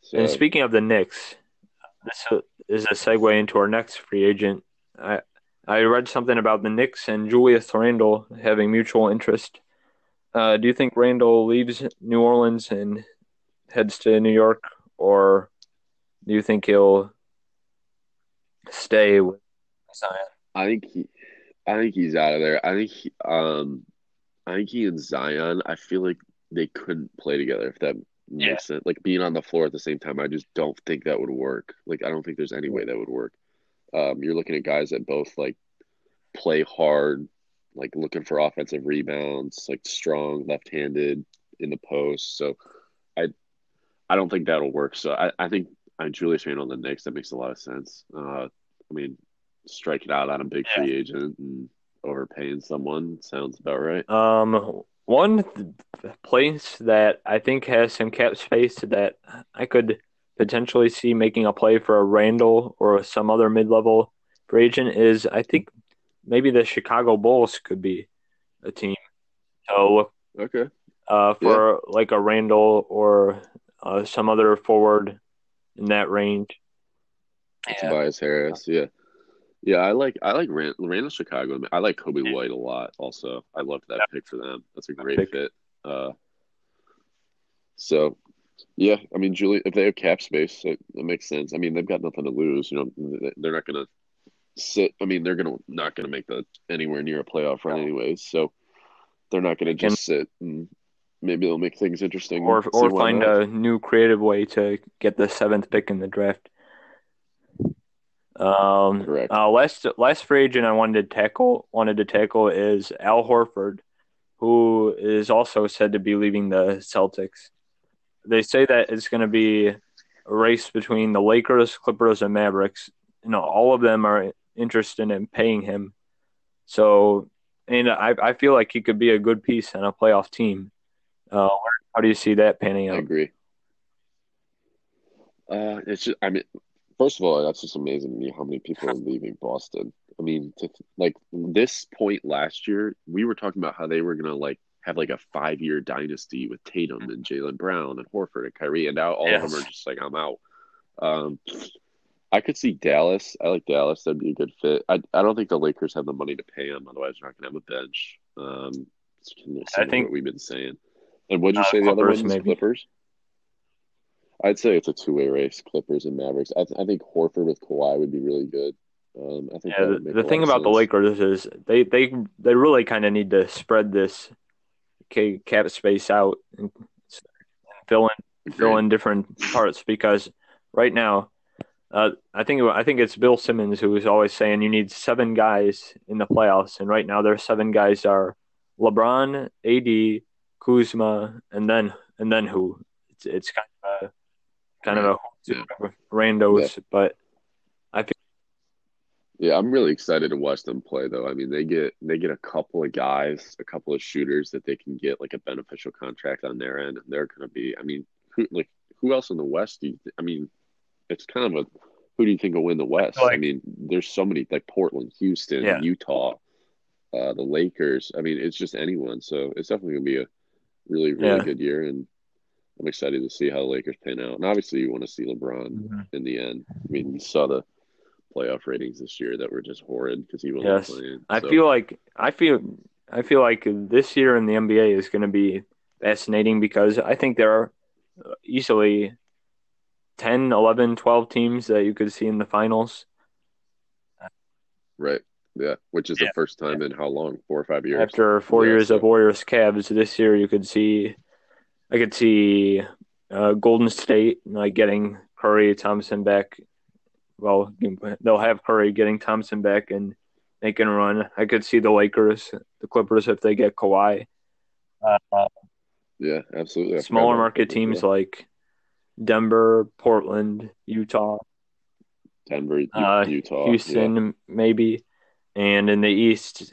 Speaker 2: So
Speaker 1: and speaking of the Knicks, this is a segue into our next free agent. I I read something about the Knicks and Julius Randle having mutual interest. Uh, do you think Randle leaves New Orleans and heads to New York, or do you think he'll stay with Zion?
Speaker 2: I think he, I think he's out of there. I think he, um, I think he and Zion. I feel like they couldn't play together if that
Speaker 1: Yeah.
Speaker 2: makes sense. Like being on the floor at the same time, I just don't think that would work. Like I don't think there's any way that would work. Um, you're looking at guys that both like play hard, like looking for offensive rebounds, like strong left-handed in the post. So I, I don't think that'll work. So I, I think I'm Julius Randle on the Knicks. That makes a lot of sense. Uh, I mean, strike it out on a big
Speaker 1: Yeah.
Speaker 2: free agent and overpaying someone sounds about right.
Speaker 1: Um, one place that I think has some cap space that I could potentially see making a play for a Randle or some other mid-level free agent is I think maybe the Chicago Bulls could be a team. So
Speaker 2: Okay.
Speaker 1: uh, for like a Randle or uh, some other forward in that range.
Speaker 2: Tobias Harris, yeah. Yeah, I like I like Rand, Randle Chicago. I like Coby White a lot. Also, I loved that pick for them. That's a great fit. Uh, so, yeah, I mean, Julie, if they have cap space, it, it makes sense. I mean, they've got nothing to lose. You know, They- they're not going to sit. I mean, they're going to not going to make the anywhere near a playoff run,
Speaker 1: No.
Speaker 2: anyways. So they're not going to just sit and maybe they'll make things interesting.
Speaker 1: or or find
Speaker 2: not.
Speaker 1: a new creative way to get the seventh pick in the draft. Um,
Speaker 2: Correct.
Speaker 1: uh, last last free agent I wanted to tackle wanted to tackle is Al Horford, who is also said to be leaving the Celtics. They say that it's going to be a race between the Lakers, Clippers, and Mavericks. You know, all of them are interested in paying him. So, and I I feel like he could be a good piece on a playoff team. Uh, how do you see that panning
Speaker 2: I agree. Uh, it's just, I mean, first of all, that's just amazing to me how many people are leaving Boston. I mean, to, like this point last year, we were talking about how they were gonna like have like a five year dynasty with Tatum and Jaylen Brown and Horford and Kyrie, and now all of them are just like, I'm out. Um, I could see Dallas. I like Dallas. That'd be a good fit. I I don't think the Lakers have the money to pay him. Otherwise, they're not gonna have a bench. Um, it's kind of similar
Speaker 1: think-
Speaker 2: we've been saying. And what'd you
Speaker 1: Uh,
Speaker 2: say the other one
Speaker 1: maybe.
Speaker 2: Clippers. I'd say it's a two-way race, Clippers and Mavericks. I, th- I think Horford with Kawhi would be really good. Um, I think
Speaker 1: Yeah, the, the thing
Speaker 2: of
Speaker 1: about the. Lakers is they they they really kind of need to spread this ca- cap space out and fill in fill in different parts because right now, uh, I think I think it's Bill Simmons who is always saying you need seven guys in the playoffs, and right now their seven guys are LeBron, AD, Kuzma, and then and then who? It's it's kind uh, kind of a yeah. randos, yeah. but I think.
Speaker 2: Yeah, I'm really excited to watch them play. Though I mean, they get they get a couple of guys, a couple of shooters that they can get like a beneficial contract on their end, and they're going to be. I mean, who like who else in the West? Do you, I mean, it's kind of a who do you think will win the West? Like, I mean, there's so many like Portland, Houston, yeah. Utah, uh, the Lakers. I mean, it's just anyone. So it's definitely gonna be a really really yeah. good year, and I'm excited to see how the Lakers pan out. And obviously, you want to see LeBron mm-hmm. in the end. I mean, you saw the playoff ratings this year that were just horrid because he wasn't yes. playing. So.
Speaker 1: I feel like I feel I feel like this year in the NBA is going to be fascinating because I think there are easily 10, 11, 12 teams that you could see in the finals.
Speaker 2: Right. Yeah. Which is yeah. the first time yeah. in how long? Four or five years?
Speaker 1: After four yeah, years so. of Warriors Cavs, this year you could see, I could see uh, Golden State like getting Curry, Thompson back. Well, they'll have Curry getting Thompson back and making a run. I could see the Lakers, the Clippers if they get Kawhi.
Speaker 2: Uh, yeah, absolutely.
Speaker 1: Smaller market teams like Denver, Portland, Utah,
Speaker 2: Denver, uh, Utah,
Speaker 1: Houston, yeah. maybe, and in the East,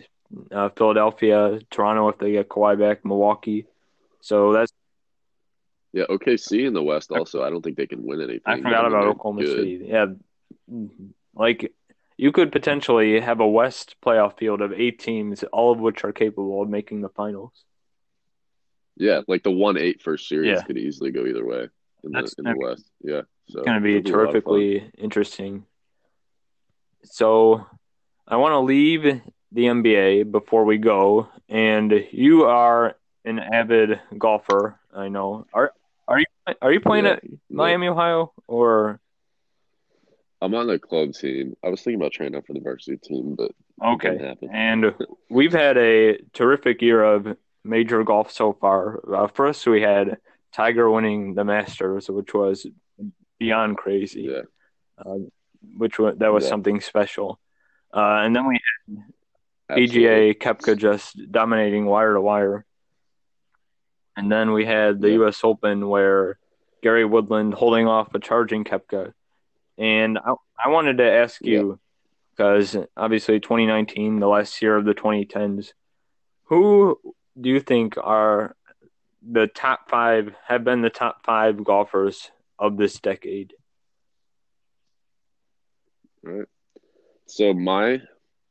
Speaker 1: uh, Philadelphia, Toronto if they get Kawhi back, Milwaukee. So that's
Speaker 2: yeah. OKC in the West also. I don't think they can win anything.
Speaker 1: I forgot about Oklahoma good. City. Yeah, mm-hmm. like you could potentially have a West playoff field of eight teams, all of which are capable of making the finals.
Speaker 2: Yeah, like the one eight first series yeah. could easily go either way in That's the in the West. Yeah,
Speaker 1: so it's going to be terrifically interesting. So, I want to leave the NBA before we go, and you are an avid golfer. I know. Are are you are you playing yeah, at Miami, yeah. Ohio, or?
Speaker 2: I'm on the club team. I was thinking about trying out for the varsity team, but
Speaker 1: okay. And we've had a terrific year of major golf so far. Uh, first, we had Tiger winning the Masters, which was beyond crazy.
Speaker 2: Yeah.
Speaker 1: Uh, which was, that was yeah. something special. Uh, and then we had PGA Koepka just dominating wire to wire. And then we had the yeah. U.S. Open where Gary Woodland holding off a charging Koepka. And I, I wanted to ask you, because yeah. obviously 2019, the last year of the 2010s, who do you think are the top five have been the top five golfers of this decade.
Speaker 2: All right. So my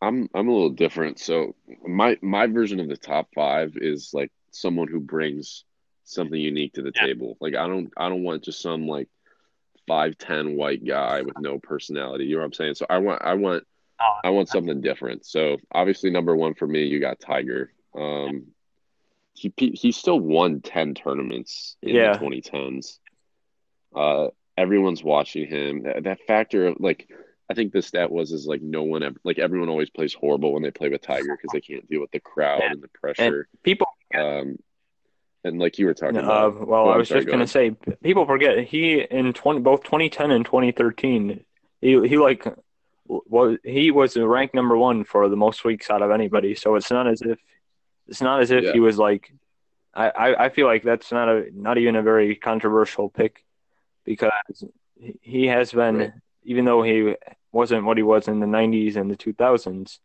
Speaker 2: I'm I'm a little different. So my my version of the top five is like someone who brings something unique to the yeah. table. Like I don't I don't want just some like five ten white guy with no personality. You know what I'm saying? So I want I want oh, I want something different. So obviously number one for me, you got Tiger. Um, he he still won 10 tournaments in yeah. the 2010s. Uh, everyone's watching him. That, that, factor of like, I think the stat was is like no one ever like everyone always plays horrible when they play with Tiger because they can't deal with the crowd yeah. and the pressure.
Speaker 1: And people,
Speaker 2: um, and like you were talking
Speaker 1: uh,
Speaker 2: about.
Speaker 1: Well, I was sorry, just gonna say people forget he in 20 both 2010 and 2013 he he like was he was ranked number one for the most weeks out of anybody. So it's not as if it's not as if yeah. he was like. I, I feel like that's not a not even a very controversial pick because he has been right. even though he wasn't what he was in the 90s and the 2000s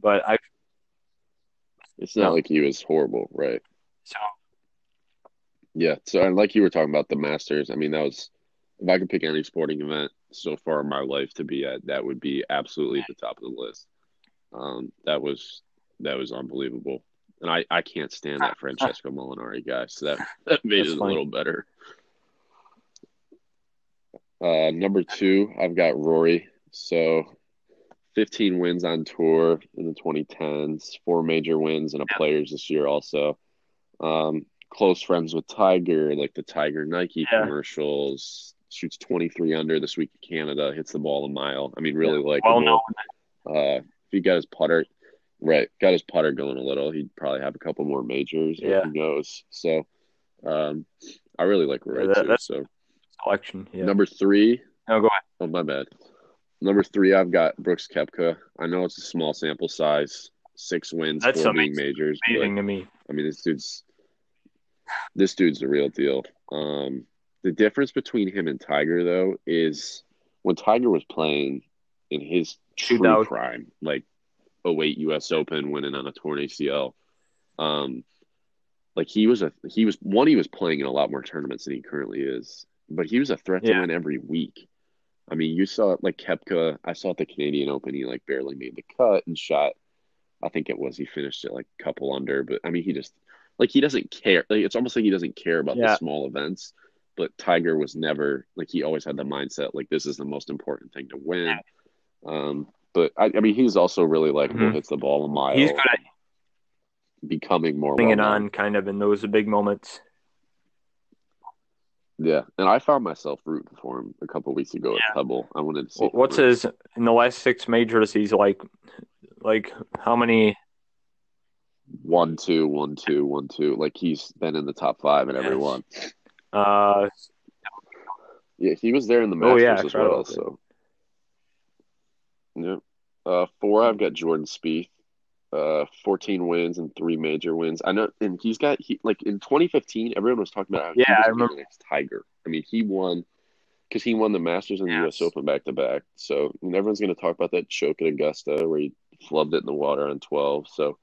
Speaker 1: but I
Speaker 2: it's not like he was horrible right
Speaker 1: so
Speaker 2: yeah so and like you were talking about the masters I mean that was if I could pick any sporting event so far in my life to be at that would be absolutely at the top of the list um that was that was unbelievable and I, I can't stand that Francesco Molinari guy, so that, that made That's it funny. a little better. Uh, number two, I've got Rory. So 15 wins on tour in the 2010s, four major wins and a players this year also. Um, close friends with Tiger, like the Tiger Nike yeah. commercials. Shoots 23 under this week in Canada, hits the ball a mile. I mean, really yeah. like well uh, if he got his putter, Right, got his putter going a little. He'd probably have a couple more majors. Yeah, who knows? So, um, I really like Roy yeah, that, too. So,
Speaker 1: selection. Yeah.
Speaker 2: Number three.
Speaker 1: Oh, go ahead.
Speaker 2: Oh, my bad. Number three, I've got Brooks Koepka. I know it's a small sample size, six wins, That's four league majors.
Speaker 1: Amazing to me.
Speaker 2: I mean, this dude's this dude's the real deal. Um, the difference between him and Tiger though is when Tiger was playing in his true
Speaker 1: 2000.
Speaker 2: prime, like 08 US Open winning on a torn ACL. Um like he was a he was one he was playing in a lot more tournaments than he currently is, but he was a threat to win every week. I mean, you saw it like Koepka. I saw at the Canadian Open, he like barely made the cut and shot. I think it was he finished it like a couple under, but I mean, he just like he doesn't care. Like it's almost like he doesn't care about
Speaker 1: Yeah.
Speaker 2: the small events. But Tiger was never like he always had the mindset like this is the most important thing to win. Um, but I, I mean, he's also really likable.
Speaker 1: Mhm.
Speaker 2: Hits the ball a mile.
Speaker 1: He's good at
Speaker 2: becoming more
Speaker 1: putting it on kind of in those big moments.
Speaker 2: Yeah, and I found myself rooting for him a couple weeks ago at Pebble. I wanted to see him
Speaker 1: What's his in the last six majors? He's like, like how many?
Speaker 2: one two one two one two. Like he's been in the top five in every one.
Speaker 1: Uh,
Speaker 2: Yeah, he was there in the
Speaker 1: Oh,
Speaker 2: Masters
Speaker 1: yeah,
Speaker 2: as well. So, yeah. Uh, four. I've got Jordan Spieth. Uh, fourteen wins and three major wins. I know, and he's got he like in 2015. Everyone was talking about how
Speaker 1: Yeah,
Speaker 2: he was
Speaker 1: I remember.
Speaker 2: the next Tiger. I mean, he won because he won the Masters and the U.S. Open back to back. So, and everyone's going to talk about that choke at Augusta where he flubbed it in the water on 12. So,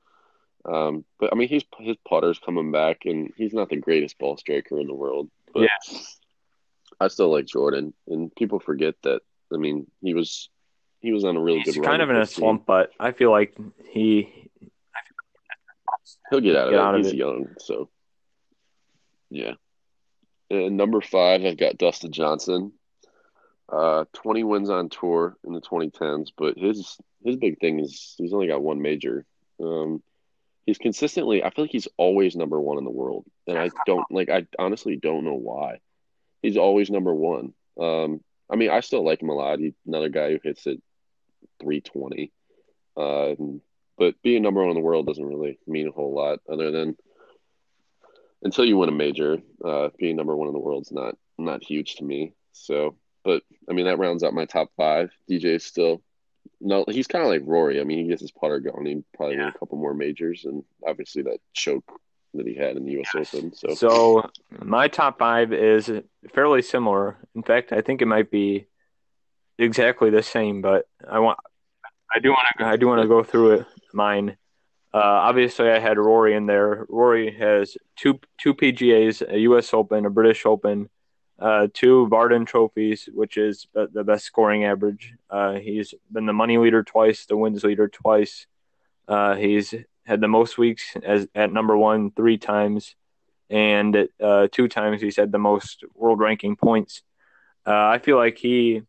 Speaker 2: um, but I mean, he's his putter's coming back, and he's not the greatest ball striker in the world. But
Speaker 1: Yeah.
Speaker 2: I still like Jordan, and people forget that. I mean, he was he was on a really
Speaker 1: He's
Speaker 2: good run.
Speaker 1: He's kind of in a
Speaker 2: 15.
Speaker 1: slump, but I feel like he.
Speaker 2: He'll get out of
Speaker 1: Get
Speaker 2: it.
Speaker 1: out of
Speaker 2: He's
Speaker 1: it.
Speaker 2: young, so yeah. And number five, I've got Dustin Johnson. Uh, twenty wins on tour in the 2010s, but his his big thing is he's only got one major. Um, he's consistently. I feel like he's always number one in the world, and I don't like. I honestly don't know why. He's always number one. Um, I mean, I still like him a lot. He's another guy who hits it 320. Um, but being number one in the world doesn't really mean a whole lot other than until you win a major, uh, being number one in the world's not not huge to me. So, but I mean that rounds out my top five. DJ is still no, he's kind of like Rory. I mean, he gets his putter going. He probably win a couple more majors, and obviously that choke that he had in the U.S.
Speaker 1: Yes.
Speaker 2: Open. So,
Speaker 1: So my top five is fairly similar. In fact, I think it might be exactly the same. But I want, I do want to, I do want to go through it. Mine. Uh, obviously, I had Rory in there. Rory has two two PGA's, a U.S. Open, a British Open, uh, two Vardon trophies, which is the the best scoring average. Uh, he's been the money leader twice, the wins leader twice. Uh, he's had the most weeks as at number one three times, and uh, two times he's had the most world ranking points. Uh, I feel like he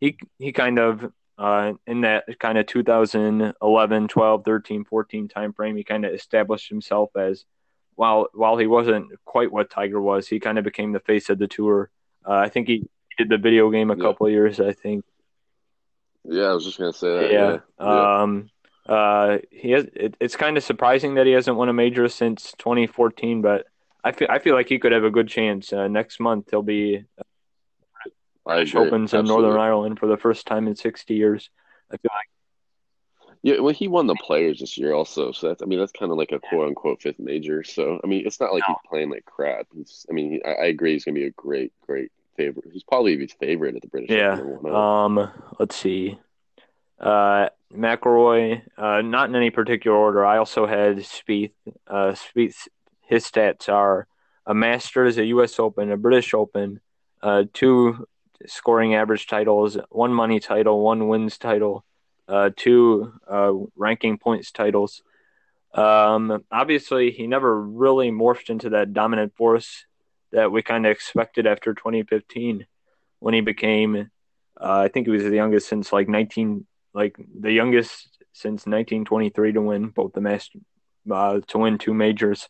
Speaker 1: he he kind of uh, in that kind of 2011, 12, 13, 14 time frame, he kind of established himself as while while he wasn't quite what Tiger was, he kind of became the face of the tour. Uh, I think he did the video game a
Speaker 2: Yeah.
Speaker 1: couple of years. I think.
Speaker 2: yeah, I was just gonna say that.
Speaker 1: Yeah.
Speaker 2: Yeah,
Speaker 1: Um. Uh. He has. It, it's kind of surprising that he hasn't won a major since 2014, but I feel I feel like he could have a good chance. Uh, next month he'll be
Speaker 2: I
Speaker 1: British
Speaker 2: agree.
Speaker 1: Opens in Northern Ireland for the first time in 60 years. I feel like
Speaker 2: Yeah, well, he won the Players this year also, so that's I mean that's kind of like a quote unquote fifth major. So I mean it's not like
Speaker 1: No.
Speaker 2: he's playing like crap. He's I mean he, I, I agree he's gonna be a great great favorite. He's probably his favorite at the British
Speaker 1: Yeah. Um, let's see. Uh, McIlroy, uh, not in any particular order. I also had Spieth. Uh, Spieth, his stats are a Masters, a U.S. Open, a British Open, uh, two scoring average titles, one money title, one wins title, uh, two uh, ranking points titles. Um, obviously, he never really morphed into that dominant force that we kind of expected after 2015 when he became uh, I think he was the youngest since like 19 like the youngest since 1923 to win both the master uh, to win two majors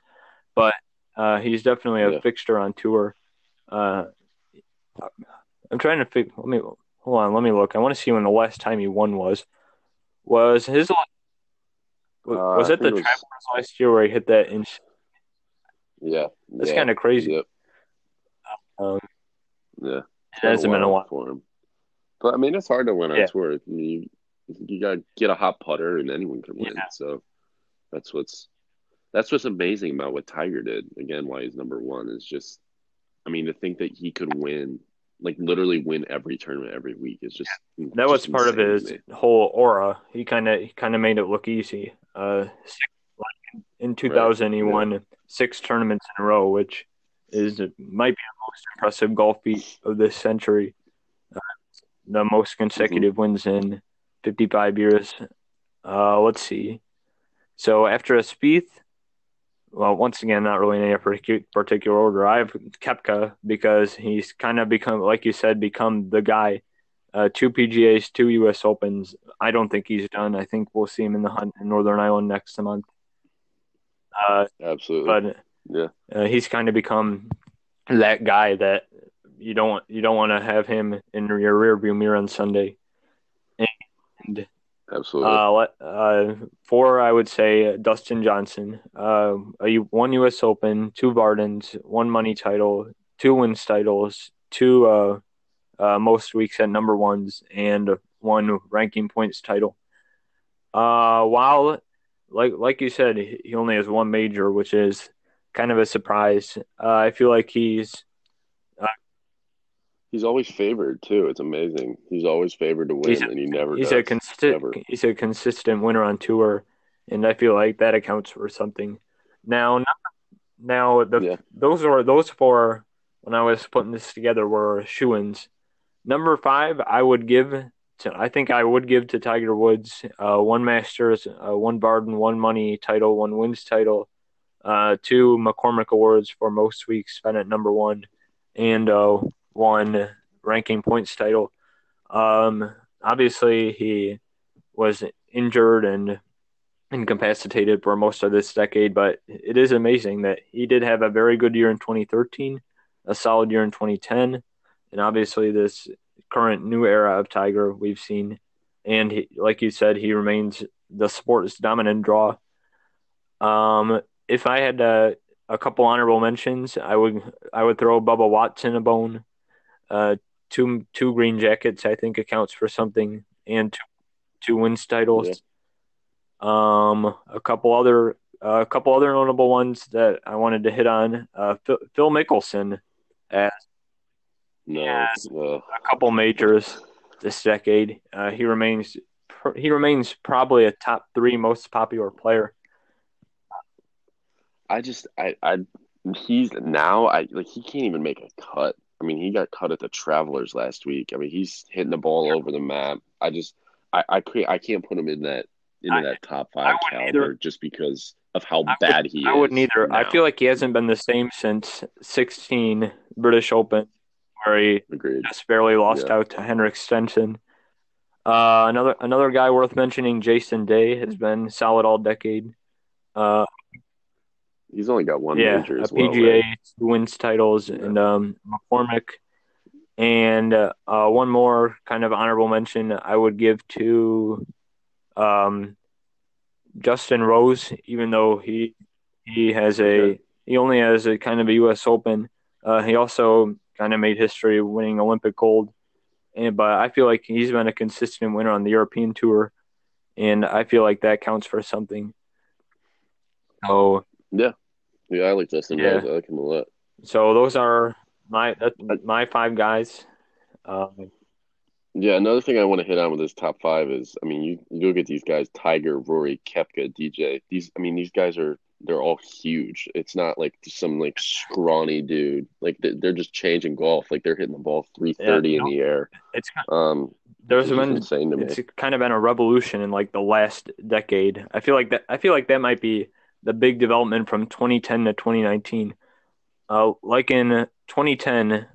Speaker 1: but uh, he's definitely a
Speaker 2: Yeah.
Speaker 1: fixture on tour uh, I'm trying to figure let me hold on let me look I want to see when the last time he won was was his
Speaker 2: Uh,
Speaker 1: was
Speaker 2: I
Speaker 1: it the
Speaker 2: it was-
Speaker 1: Travelers last year where he hit that inch?
Speaker 2: yeah,
Speaker 1: that's
Speaker 2: yeah,
Speaker 1: kind of crazy
Speaker 2: Yep,
Speaker 1: um,
Speaker 2: yeah.
Speaker 1: it hasn't been a while
Speaker 2: for him. But I mean, it's hard to win on
Speaker 1: Yeah.
Speaker 2: tour. I mean, you, you got to get a hot putter, and anyone can win.
Speaker 1: Yeah.
Speaker 2: So that's what's that's what's amazing about what Tiger did. Again, why he's number one is just I mean, to think that he could win, like literally win every tournament every week is just
Speaker 1: that was part of his whole aura. He kind of kind of made it look easy. Uh, in 2000, right. he won yeah. six tournaments in a row, which is might be the most impressive golf feat of this century. Uh, the most consecutive mm-hmm. wins in 55 years. Uh, let's see. So after a Spieth, well, once again, not really in any particular order. I have Koepka because he's kind of become, like you said, become the guy. Uh, two PGAs, two U.S. Opens. I don't think he's done. I think we'll see him in the hunt in Northern Ireland next month.
Speaker 2: Uh, Absolutely.
Speaker 1: But yeah, uh, he's kind of become that guy that you don't you don't want to have him in your rearview mirror on Sunday. And
Speaker 2: Absolutely.
Speaker 1: Uh, uh, four, I would say Dustin Johnson. Uh, a one U.S. Open, two Vardons, one money title, two wins titles, two uh, uh, most weeks at number ones, and one ranking points title. Uh, while like like you said, he only has one major, which is kind of a surprise. Uh, I feel like he's
Speaker 2: He's always favored too. It's amazing. He's always favored to win, and he never.
Speaker 1: He's
Speaker 2: does,
Speaker 1: a consistent. He's a consistent winner on tour, and I feel like that accounts for something. Now, now the yeah. those are those four. When I was putting this together, were shoe-ins. Number five, I would give to. I think I would give to Tiger Woods. Uh, one Masters, uh, one Vardon, one Money title, one Wins title, uh, two McCormack Awards for most weeks spent at number one, and uh, one ranking points title. Um, obviously, he was injured and incapacitated for most of this decade, but it is amazing that he did have a very good year in 2013, a solid year in 2010, and obviously this current new era of Tiger we've seen. And he, like you said, he remains the sport's dominant draw. Um, if I had a couple honorable mentions, I would I would throw Bubba Watson a bone. Uh, two two green jackets, I think, accounts for something, and two, two wins titles. Yeah. Um, a couple other uh, a couple other notable ones that I wanted to hit on. Uh, Phil, Phil Mickelson as
Speaker 2: no,
Speaker 1: a couple majors this decade. Uh, he remains he remains probably a top three most popular player.
Speaker 2: I just I I he's now I like he can't even make a cut I mean, he got cut at the Travelers last week. I mean, he's hitting the ball over the map. I just, I, I, I can't put him in that into I, that top five caliber either. just because of how I bad
Speaker 1: would,
Speaker 2: he is.
Speaker 1: I wouldn't either. Now. I feel like he hasn't been the same since 16 British Open, where he Agreed. just barely lost yeah. out to Henrik Stenson. Uh, another another guy worth mentioning, Jason Day, has been solid all decade. Uh,
Speaker 2: He's only got one yeah, major as
Speaker 1: a PGA, well, right? wins titles, yeah. and um, McCormack. And uh, uh, one more kind of honorable mention I would give to um, Justin Rose, even though he he has a he only has a kind of a U.S. Open. Uh, he also kind of made history winning Olympic gold, and but I feel like he's been a consistent winner on the European tour, and I feel like that counts for something. So
Speaker 2: yeah, yeah, I like Justin yeah. Rose. I like him a lot.
Speaker 1: So those are my my five guys. Um,
Speaker 2: yeah, another thing I want to hit on with this top five is, I mean, you, you look at these guys: Tiger, Rory, Koepka, DJ. These, I mean, these guys are they're all huge. It's not like some like scrawny dude. Like they're just changing golf. Like they're hitting the ball three thirty yeah, in the air.
Speaker 1: It's um. There's been insane to me. It's kind of been a revolution in like the last decade. I feel like that. I feel like that might be the big development from 2010 to 2019. Uh, like in 2010,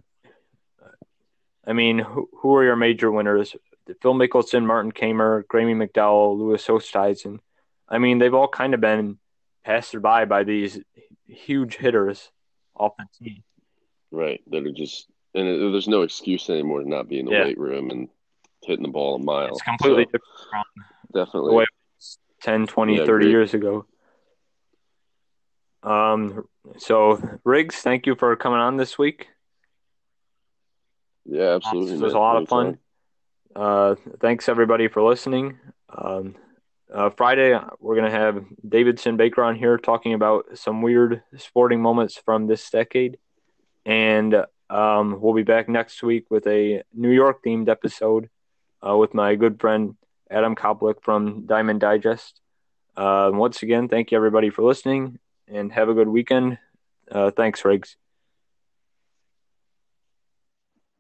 Speaker 1: I mean, who, who are your major winners? Phil Mickelson, Martin Kaymer, Graeme McDowell, Louis Oosthuizen. I mean, they've all kind of been passed by by these huge hitters off the tee.
Speaker 2: Right. That are just, and there's no excuse anymore to not be in the yeah. weight room and hitting the ball a mile.
Speaker 1: It's completely so, different from
Speaker 2: definitely. the way
Speaker 1: 10, 20, yeah, 30 great. years ago. Um, so Riggs, thank you for coming on this week.
Speaker 2: Yeah, absolutely.
Speaker 1: This was man. a lot of fun. Uh, thanks everybody for listening. Um, uh, Friday, we're going to have Davidson Baker on here talking about some weird sporting moments from this decade. And um, we'll be back next week with a New York themed episode uh, with my good friend Adam Koplik from Diamond Digest. Uh, once again, thank you everybody for listening and have a good weekend. Uh, thanks, Riggs.